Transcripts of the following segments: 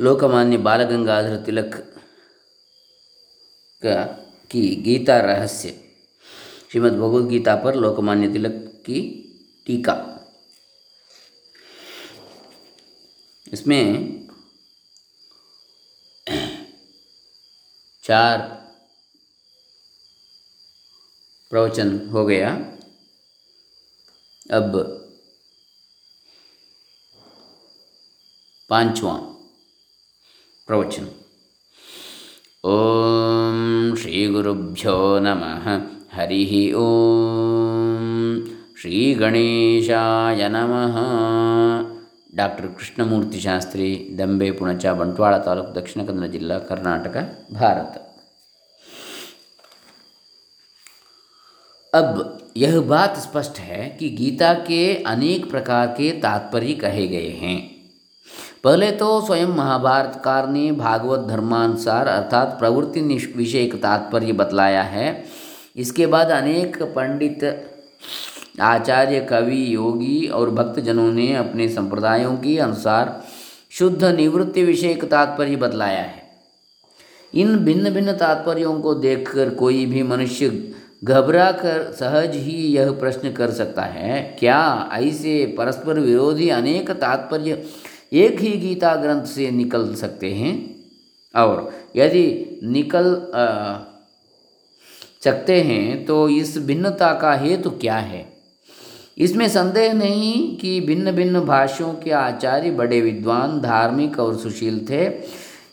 लोकमान्य बाल गंगाधर तिलक का की गीता रहस्य। श्रीमद् भगवद गीता पर लोकमान्य तिलक की टीका। इसमें चार प्रवचन हो गया। अब पांचवा। प्रवचन ओम श्री गुरुभ्यो नमः हरि ओम श्री गणेशाय नमः ಡಾಕ್ಟರ್ ಕೃಷ್ಣಮೂರ್ತಿ ಶಾಸ್ತ್ರಿ ದಂಬೆ ಪುಣಚ ಬಂಟ್ವಾಳ ತಾಲೂಕು ದಕ್ಷಿಣ ಕನ್ನಡ ಜಿಲ್ಲಾ ಕರ್ನಾಟಕ ಭಾರತ अब यह बात स्पष्ट है कि गीता के अनेक प्रकार के तात्पर्य कहे गए हैं पहले तो स्वयं महाभारतकार ने भागवत धर्मानुसार अर्थात प्रवृत्ति विषयक तात्पर्य बतलाया है। इसके बाद अनेक पंडित, आचार्य, कवि, योगी और भक्तजनों ने अपने संप्रदायों के अनुसार शुद्ध निवृत्ति विषयक तात्पर्य बतलाया है। इन भिन्न भिन्न तात्पर्यों को देखकर कोई भी मनुष्य घबरा कर सहज ही यह प्रश्न कर सकता है, क्या ऐसे परस्पर विरोधी अनेक तात्पर्य एक ही गीता ग्रंथ से निकल सकते हैं। और यदि निकल सकते हैं तो इस भिन्नता का हेतु तो क्या है? इसमें संदेह नहीं कि भिन्न भिन्न भाषाओं के आचार्य बड़े विद्वान, धार्मिक और सुशील थे।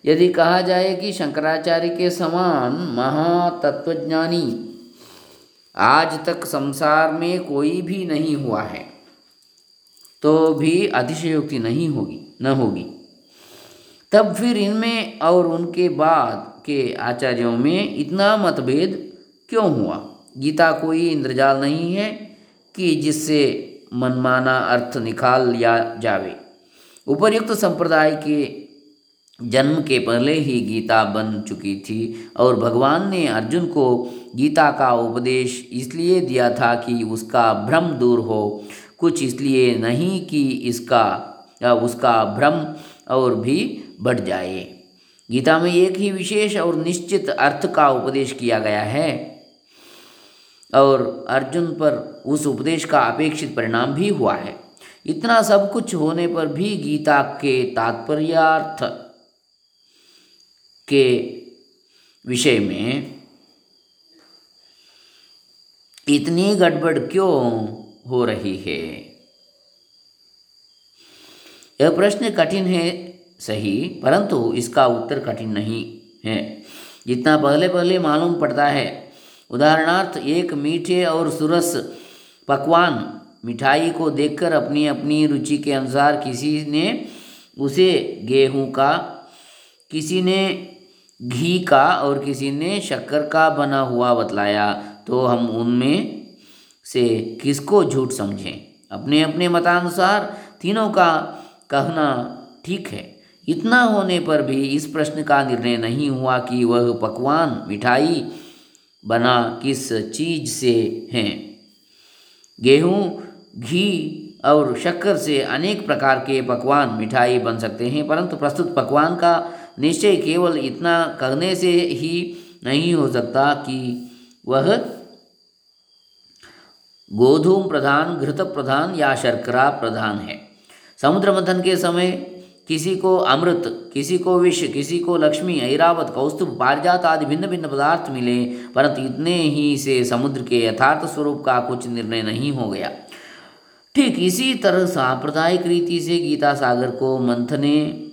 यदि कहा जाए कि शंकराचार्य के समान महातत्वज्ञानी आज तक संसार में कोई भी नहीं हुआ है तो भी अतिशयोक्ति नहीं होगी। न होगी। तब फिर इनमें और उनके बाद के आचार्यों में इतना मतभेद क्यों हुआ? गीता कोई इंद्रजाल नहीं है कि जिससे मनमाना अर्थ निकाल लिया जावे। उपर्युक्त संप्रदाय के जन्म के पहले ही गीता बन चुकी थी और भगवान ने अर्जुन को गीता का उपदेश इसलिए दिया था कि उसका भ्रम दूर हो। कुछ इसलिए नहीं कि इसका उसका भ्रम और भी बढ़ जाए। गीता में एक ही विशेष और निश्चित अर्थ का उपदेश किया गया है। और अर्जुन पर उस उपदेश का अपेक्षित परिणाम भी हुआ है। इतना सब कुछ होने पर भी गीता के तात्पर्यार्थ के विषय में इतनी गड़बड़ क्यों हो रही है? यह प्रश्न कठिन है, सही, परंतु इसका उत्तर कठिन नहीं है। जितना पहले पहले मालूम पड़ता है। उदाहरणार्थ, एक मीठे और सुरस पकवान मिठाई को देखकर अपनी अपनी रुचि के अनुसार किसी ने उसे गेहूँ का, किसी ने घी का और किसी ने शक्कर का बना हुआ बतलाया। तो हम उनमें से किसको झूठ समझें? अपने अपने मतानुसार तीनों का कहना ठीक है। इतना होने पर भी इस प्रश्न का निर्णय नहीं हुआ कि वह पकवान, मिठाई बना किस चीज़ से हैं। गेहूँ, घी और शक्कर से अनेक प्रकार के पकवान, मिठाई बन सकते हैं, परंतु प्रस्तुत पकवान का निश्चय केवल इतना करने से ही नहीं हो सकता कि वह गोधूम प्रधान घृत प्रधान या शर्करा प्रधान है। समुद्र मंथन के समय किसी को अमृत, किसी को विष, किसी को लक्ष्मी, ऐरावत, कौस्तुभ, पारिजात आदि भिन्न भिन्न पदार्थ मिले, परंतु इतने ही से समुद्र के यथार्थ स्वरूप का कुछ निर्णय नहीं हो गया। ठीक इसी तरह सांप्रदायिक रीति से गीता सागर को मंथने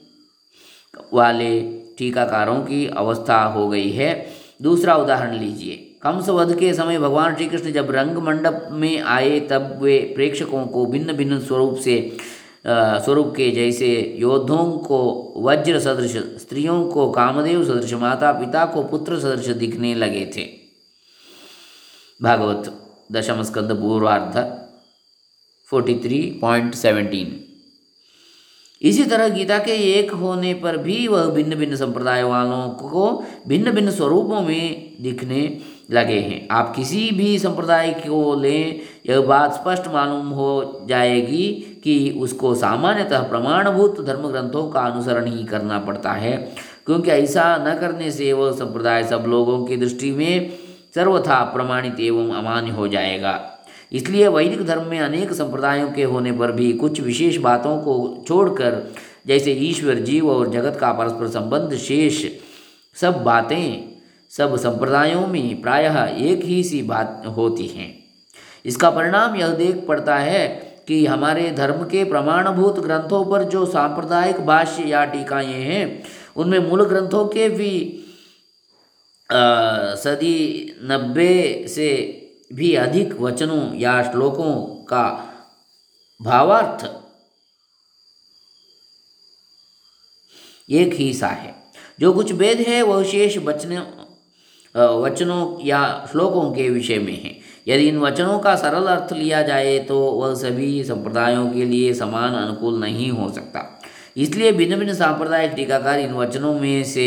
वाले टीकाकारों की अवस्था हो गई है। दूसरा उदाहरण लीजिए। कंसवध के समय भगवान श्री कृष्ण जब रंग मंडप में आए, तब वे प्रेक्षकों को भिन्न भिन्न स्वरूप से स्वरूप के जैसे योद्धों को वज्र सदृश, स्त्रियों को कामदेव सदृश, माता पिता को पुत्र सदृश दिखने लगे थे। भागवत, दशम स्कंद पूर्वार्ध फोर्टी थ्री पॉइंट सेवनटीन इसी तरह गीता के एक होने पर भी वह भिन्न भिन्न संप्रदाय वालों को भिन्न भिन्न स्वरूपों में दिखने लगे हैं। आप किसी भी संप्रदाय को लें, यह बात स्पष्ट मालूम हो जाएगी कि उसको सामान्यतः प्रमाणभूत धर्म ग्रंथों का अनुसरण ही करना पड़ता है। क्योंकि ऐसा न करने से वह संप्रदाय सब लोगों की दृष्टि में सर्वथा प्रमाणित एवं अमान्य हो जाएगा। इसलिए वैदिक धर्म में अनेक संप्रदायों के होने पर भी कुछ विशेष बातों को छोड़कर, जैसे ईश्वर, जीव और जगत का परस्पर संबंध शेष सब बातें, सब संप्रदायों में प्रायः एक ही सी बात होती हैं। इसका परिणाम यह देख पड़ता है कि हमारे धर्म के प्रमाणभूत ग्रंथों पर जो सांप्रदायिक भाष्य या टीकाएँ हैं, उनमें मूल ग्रंथों के भी सदी नब्बे से भी अधिक वचनों या श्लोकों का भावार्थ एक ही सा है। जो कुछ वेद है, वह शेष वचन वचनों या श्लोकों के विषय में है। यदि इन वचनों का सरल अर्थ लिया जाए तो वह सभी संप्रदायों के लिए समान अनुकूल नहीं हो सकता। इसलिए भिन्न भिन्न सांप्रदायिक टीकाकार इन वचनों में से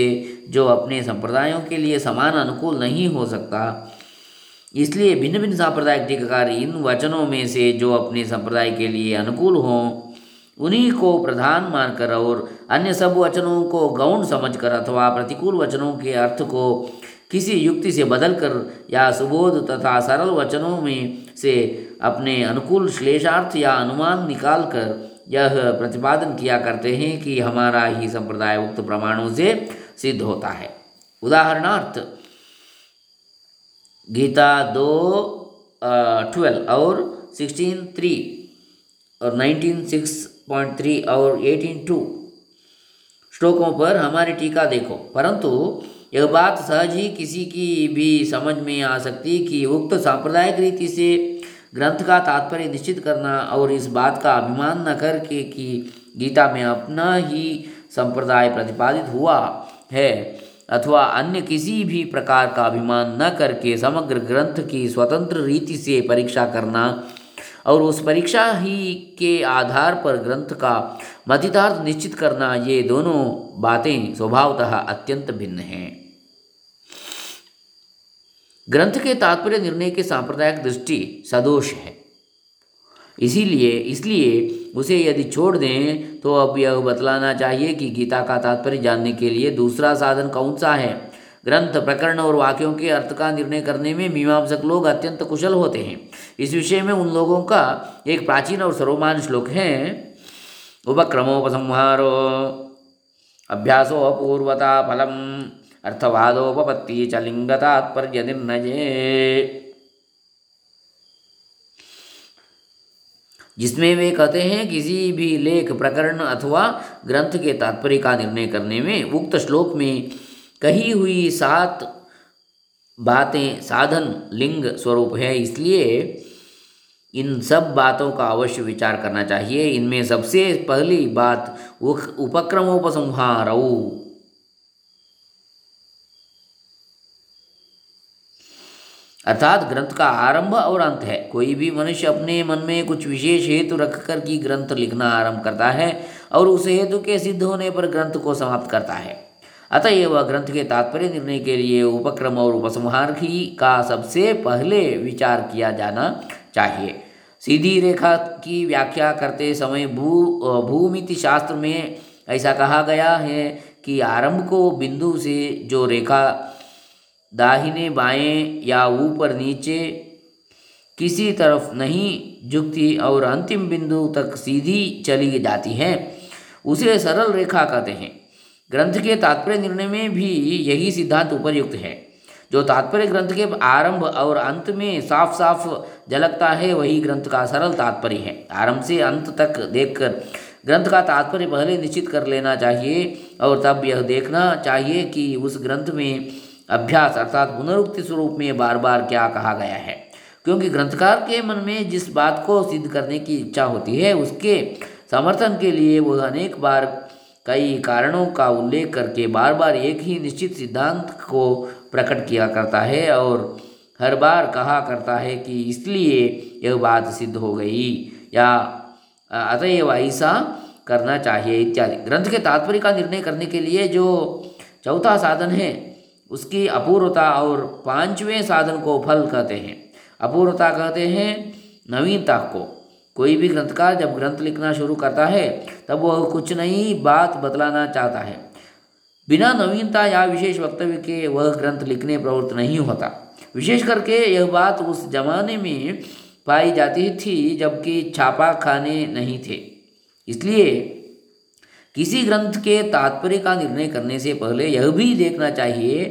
जो अपने संप्रदायों के लिए समान अनुकूल नहीं हो सकता, इसलिए भिन्न भिन्न सांप्रदायिक टीकाकार इन वचनों में से जो अपने संप्रदाय के लिए अनुकूल हों, उन्हीं को प्रधान मानकर और अन्य सब वचनों को गौण समझकर अथवा प्रतिकूल वचनों के अर्थ को किसी युक्ति से बदलकर या सुबोध तथा सरल वचनों में से अपने अनुकूल श्लेषार्थ या अनुमान निकाल कर यह प्रतिपादन किया करते हैं कि हमारा ही संप्रदाय उक्त प्रमाणों से सिद्ध होता है। उदाहरणार्थ, गीता दो ट्वेल्व और सिक्सटीन थ्री और नाइनटीन सिक्स पॉइंट थ्री और एटीन टू। श्लोकों पर हमारी टीका देखो। परंतु यह बात सहज ही किसी की भी समझ में आ सकती कि उक्त सांप्रदायिक रीति से ग्रंथ का तात्पर्य निश्चित करना और इस बात का अभिमान न करके कि गीता में अपना ही संप्रदाय प्रतिपादित हुआ है, अथवा अन्य किसी भी प्रकार का अभिमान न करके समग्र ग्रंथ की स्वतंत्र रीति से परीक्षा करना और उस परीक्षा ही के आधार पर ग्रंथ का मतितार्थ निश्चित करना ये दोनों बातें स्वभावतः अत्यंत भिन्न हैं। ग्रंथ के तात्पर्य निर्णय के सांप्रदायिक दृष्टि सदोष है। इसीलिए, इसलिए उसे यदि छोड़ दें तो अब यह बतलाना चाहिए कि गीता का तात्पर्य जानने के लिए दूसरा साधन कौन सा है? ग्रंथ, प्रकरण और वाक्यों के अर्थ का निर्णय करने में मीमांसक लोग अत्यंत कुशल होते हैं। इस विषय में उन लोगों का एक प्राचीन और सर्वमान श्लोक है। उपक्रमोपसंहारो अभ्यासो अपूर्वता फलम अर्थवादोपत्ति च लिंग तात्पर्य निर्णय। जिसमें वे कहते हैं, किसी भी लेख, प्रकरण अथवा ग्रंथ के तात्पर्य का निर्णय करने में उक्त श्लोक में कही हुई सात बातें, साधन, लिंग स्वरूप है। इसलिए इन सब बातों का अवश्य विचार करना चाहिए। इनमें सबसे पहली बात उपक्रमोपसंहार अर्थात ग्रंथ का आरंभ और अंत है। कोई भी मनुष्य अपने मन में कुछ विशेष हेतु रखकर की ग्रंथ लिखना आरंभ करता है और उस हेतु के सिद्ध होने पर ग्रंथ को समाप्त करता है। अतएव ग्रंथ के तात्पर्य निर्णय के लिए उपक्रम और उपसंहार ही का सबसे पहले विचार किया जाना चाहिए। सीधी रेखा की व्याख्या करते समय भू भूमिति शास्त्र में ऐसा कहा गया है कि आरंभ को बिंदु से जो रेखा दाहिने बाएँ या ऊपर नीचे किसी तरफ़ नहीं झुकती और अंतिम बिंदु तक सीधी चली जाती है, उसे सरल रेखा कहते हैं। ग्रंथ के तात्पर्य निर्णय में भी यही सिद्धांत उपयुक्त है। जो तात्पर्य ग्रंथ के आरंभ और अंत में साफ़ साफ़ झलकता है, वही ग्रंथ का सरल तात्पर्य है। आरंभ से अंत तक देखकर ग्रंथ का तात्पर्य पहले निश्चित कर लेना चाहिए और तब यह देखना चाहिए कि उस ग्रंथ में अभ्यास अर्थात पुनरुक्ति स्वरूप में बार बार क्या कहा गया है। क्योंकि ग्रंथकार के मन में जिस बात को सिद्ध करने की इच्छा होती है, उसके समर्थन के लिए वह अनेक बार कई कारणों का उल्लेख करके बार बार एक ही निश्चित सिद्धांत को प्रकट किया करता है और हर बार कहा करता है कि इसलिए यह बात सिद्ध हो गई या अतएव ऐसा करना चाहिए इत्यादि। ग्रंथ के तात्पर्य का निर्णय करने के लिए जो चौथा साधन है, उसकी अपूर्वता और पाँचवें साधन को फल कहते हैं। अपूर्वता कहते हैं नवीनता को। कोई भी ग्रंथकार जब ग्रंथ लिखना शुरू करता है, तब वह कुछ नई बात बतलाना चाहता है। बिना नवीनता या विशेष वक्तव्य के वह ग्रंथ लिखने प्रवृत्त नहीं होता। विशेष करके यह बात उस जमाने में पाई जाती थी जबकि छापा खाने नहीं थे। इसलिए किसी ग्रंथ के तात्पर्य का निर्णय करने से पहले यह भी देखना चाहिए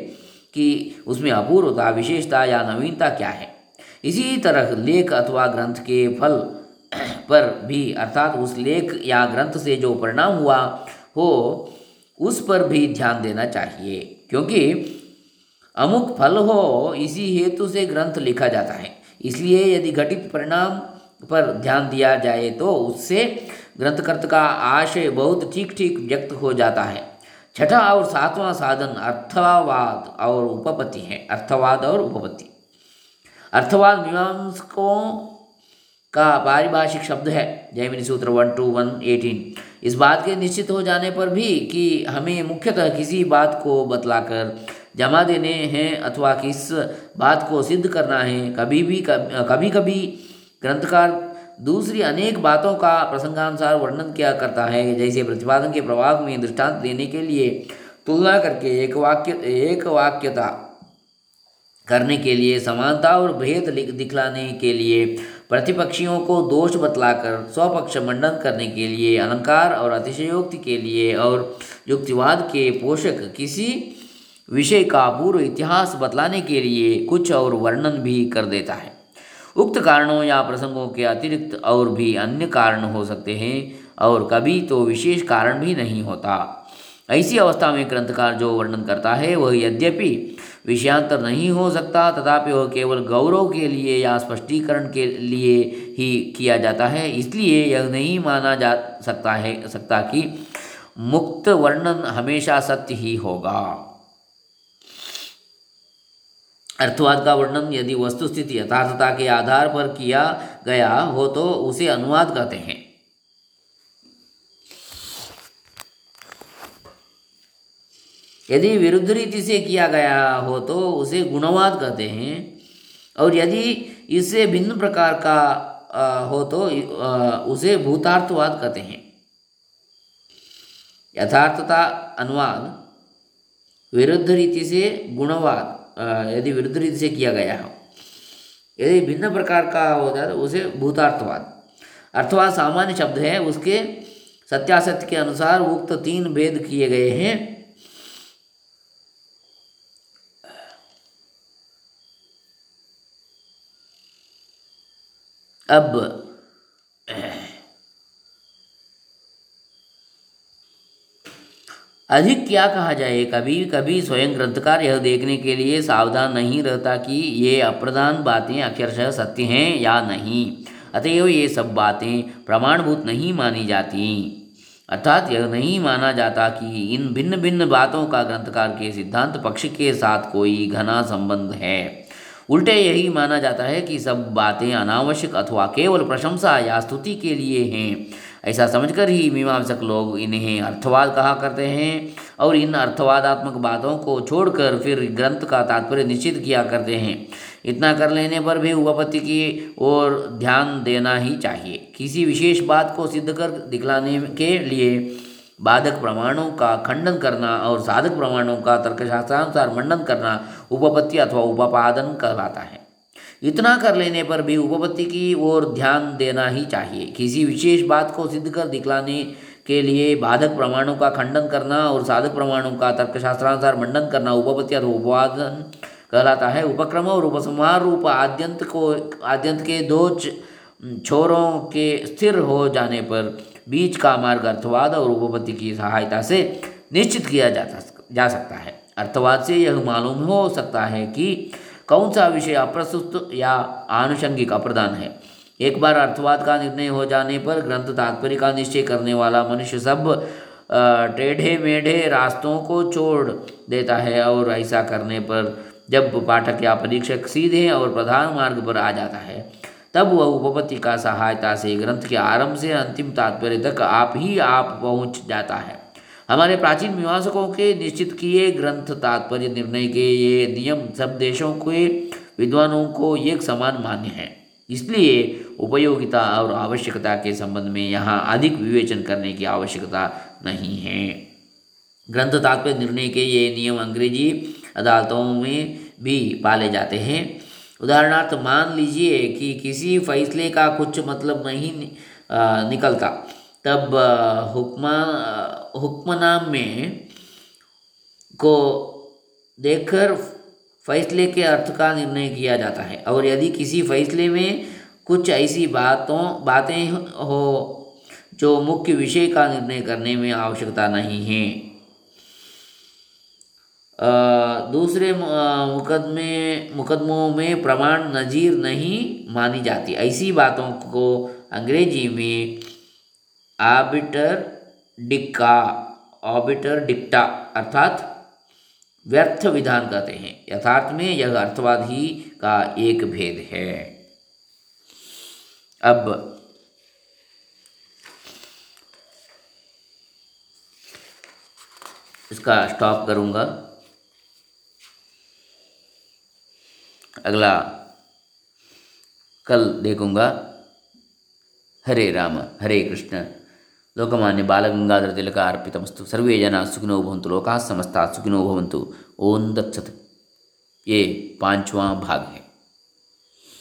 कि उसमें अपूर्वता, विशेषता या नवीनता क्या है। इसी तरह लेख अथवा ग्रंथ के फल पर भी, अर्थात उस लेख या ग्रंथ से जो परिणाम हुआ हो, उस पर भी ध्यान देना चाहिए। क्योंकि अमुक फल हो, इसी हेतु से ग्रंथ लिखा जाता है। इसलिए यदि घटित परिणाम पर ध्यान दिया जाए तो उससे ग्रंथकर्त का आशय बहुत ठीक ठीक व्यक्त हो जाता है। छठा और सातवां साधन अर्थवाद और उपपत्ति है। अर्थवाद और उपपत्ति। अर्थवाद मीमांसकों का पारिभाषिक शब्द है। जयमिनी सूत्र वन टू वन एटीन। इस बात के निश्चित हो जाने पर भी कि हमें मुख्यतः किसी बात को बतलाकर जमा देने हैं अथवा किस बात को सिद्ध करना है, कभी भी कभी कभी ग्रंथकार दूसरी अनेक बातों का प्रसंगानुसार वर्णन किया करता है, जैसे प्रतिपादन के प्रभाव में दृष्टांत देने के लिए तुलना करके एक वाक्य, एक वाक्यता करने के लिए समानता और भेद दिखलाने के लिए प्रतिपक्षियों को दोष बतलाकर स्वपक्ष मंडन करने के लिए अलंकार और अतिशयोक्ति के लिए और युक्तिवाद के पोषक किसी विषय का पूर्व इतिहास बतलाने के लिए कुछ और वर्णन भी कर देता है। उक्त कारणों या प्रसंगों के अतिरिक्त और भी अन्य कारण हो सकते हैं और कभी तो विशेष कारण भी नहीं होता। ऐसी अवस्था में ग्रंथकार जो वर्णन करता है, वह यद्यपि विषयांतर नहीं हो सकता, तथापि वह केवल गौरव के लिए या स्पष्टीकरण के लिए ही किया जाता है। इसलिए यह नहीं माना जा सकता है, सकता कि मुक्त वर्णन हमेशा सत्य ही होगा। अर्थवाद का वर्णन यदि वस्तुस्थिति यथार्थता के आधार पर किया गया हो तो उसे अनुवाद कहते हैं। यदि विरुद्ध रीति से किया गया हो तो उसे गुणवाद कहते हैं। और यदि इससे भिन्न प्रकार का हो तो उसे भूतार्थवाद कहते हैं। यथार्थता अनुवाद, विरुद्ध रीति से गुणवाद यदि विरुद्ध रीति से किया गया हो। यदि भिन्न प्रकार का हो जाए तो उसे भूतार्थवाद। अर्थवाद सामान्य शब्द है, उसके सत्यासत्य के अनुसार उक्त तीन भेद किए गए हैं। अब अधिक क्या कहा जाए? कभी कभी स्वयं ग्रंथकार यह देखने के लिए सावधान नहीं रहता कि ये अप्रधान बातें अक्षरशः सत्य हैं या नहीं। अतएव ये सब बातें प्रमाणभूत नहीं मानी जाती। अर्थात यह नहीं माना जाता कि इन भिन्न भिन्न बातों का ग्रंथकार के सिद्धांत पक्ष के साथ कोई घना संबंध है। उल्टे यही माना जाता है कि सब बातें अनावश्यक अथवा केवल प्रशंसा या स्तुति के लिए हैं। ऐसा समझकर ही मीमांसक लोग इन्हें अर्थवाद कहा करते हैं और इन अर्थवादात्मक बातों को छोड़कर फिर ग्रंथ का तात्पर्य निश्चित किया करते हैं। इतना कर लेने पर भी उपपत्ति की ओर ध्यान देना ही चाहिए। किसी विशेष बात को सिद्ध कर दिखलाने के लिए बाधक प्रमाणों का खंडन करना और साधक प्रमाणों का तर्कशास्त्रानुसार मंडन करना उपपत्ति अथवा उपापादन कहलाता है। इतना कर लेने पर भी उपपत्ति की ओर ध्यान देना ही चाहिए। किसी विशेष बात को सिद्ध कर दिखलाने के लिए बाधक प्रमाणों का खंडन करना और साधक प्रमाणों का तर्कशास्त्रानुसार मंडन करना उपपत्ति अथवा उपादन कहलाता है। उपक्रम और उपसंहार रूप आद्यंत को, आद्यंत के दो छोरों के स्थिर हो जाने पर बीच का मार्ग अर्थवाद और उपपत्ति की सहायता से निश्चित किया जाता, जा सकता है। अर्थवाद से यह मालूम हो सकता है कि कौन सा विषय अप्रस्तुत या आनुषंगिक अप्रदान है। एक बार अर्थवाद का निर्णय हो जाने पर ग्रंथ तात्पर्य का निश्चय करने वाला मनुष्य सब टेढ़े मेढ़े रास्तों को छोड़ देता है और ऐसा करने पर जब पाठक या परीक्षक सीधे और प्रधान मार्ग पर आ जाता है, तब वह उपपत्ति का सहायता से ग्रंथ के आरंभ से अंतिम तात्पर्य तक आप ही आप पहुँच जाता है। हमारे प्राचीन मीमांसकों के निश्चित किए ग्रंथ तात्पर्य निर्णय के ये नियम सब देशों के विद्वानों को एक समान मान्य है। इसलिए उपयोगिता और आवश्यकता के संबंध में यहाँ अधिक विवेचन करने की आवश्यकता नहीं है। ग्रंथ तात्पर्य निर्णय के ये नियम अंग्रेज़ी अदालतों में भी पाले जाते हैं। उदाहरणार्थ मान लीजिए कि किसी फैसले का कुछ मतलब नहीं निकलता। तब हुक्मा हुक्मनाम में को देखकर फैसले के अर्थ का निर्णय किया जाता है। और यदि किसी फैसले में कुछ ऐसी बातों, बातें हो जो मुख्य विषय का निर्णय करने में आवश्यकता नहीं है। दूसरे मुकदमे, मुकदमों में प्रमाण नज़ीर नहीं मानी जाती। ऐसी बातों को अंग्रेज़ी में आबिटर डिक्का ऑबिटर डिक्टा अर्थात व्यर्थ विधान कहते हैं। यथार्थ में यह अर्थवाद ही का एक भेद है। अब इसका स्टॉप करूँगा। अगला कल देखूँगा। हरे राम, हरे कृष्ण। लोकमान्य ಬಾಲಗಂಗಾಧರ तिलक ಅರ್ಪಿತಮಸ್ತು सर्वे ಜನ ಸುಖಿನೋ ಭವಂತು लोका समस्ता सुखिनो ಭವಂತು ಓಂ ದತ್ಸತ್ ये पांचवा भाग है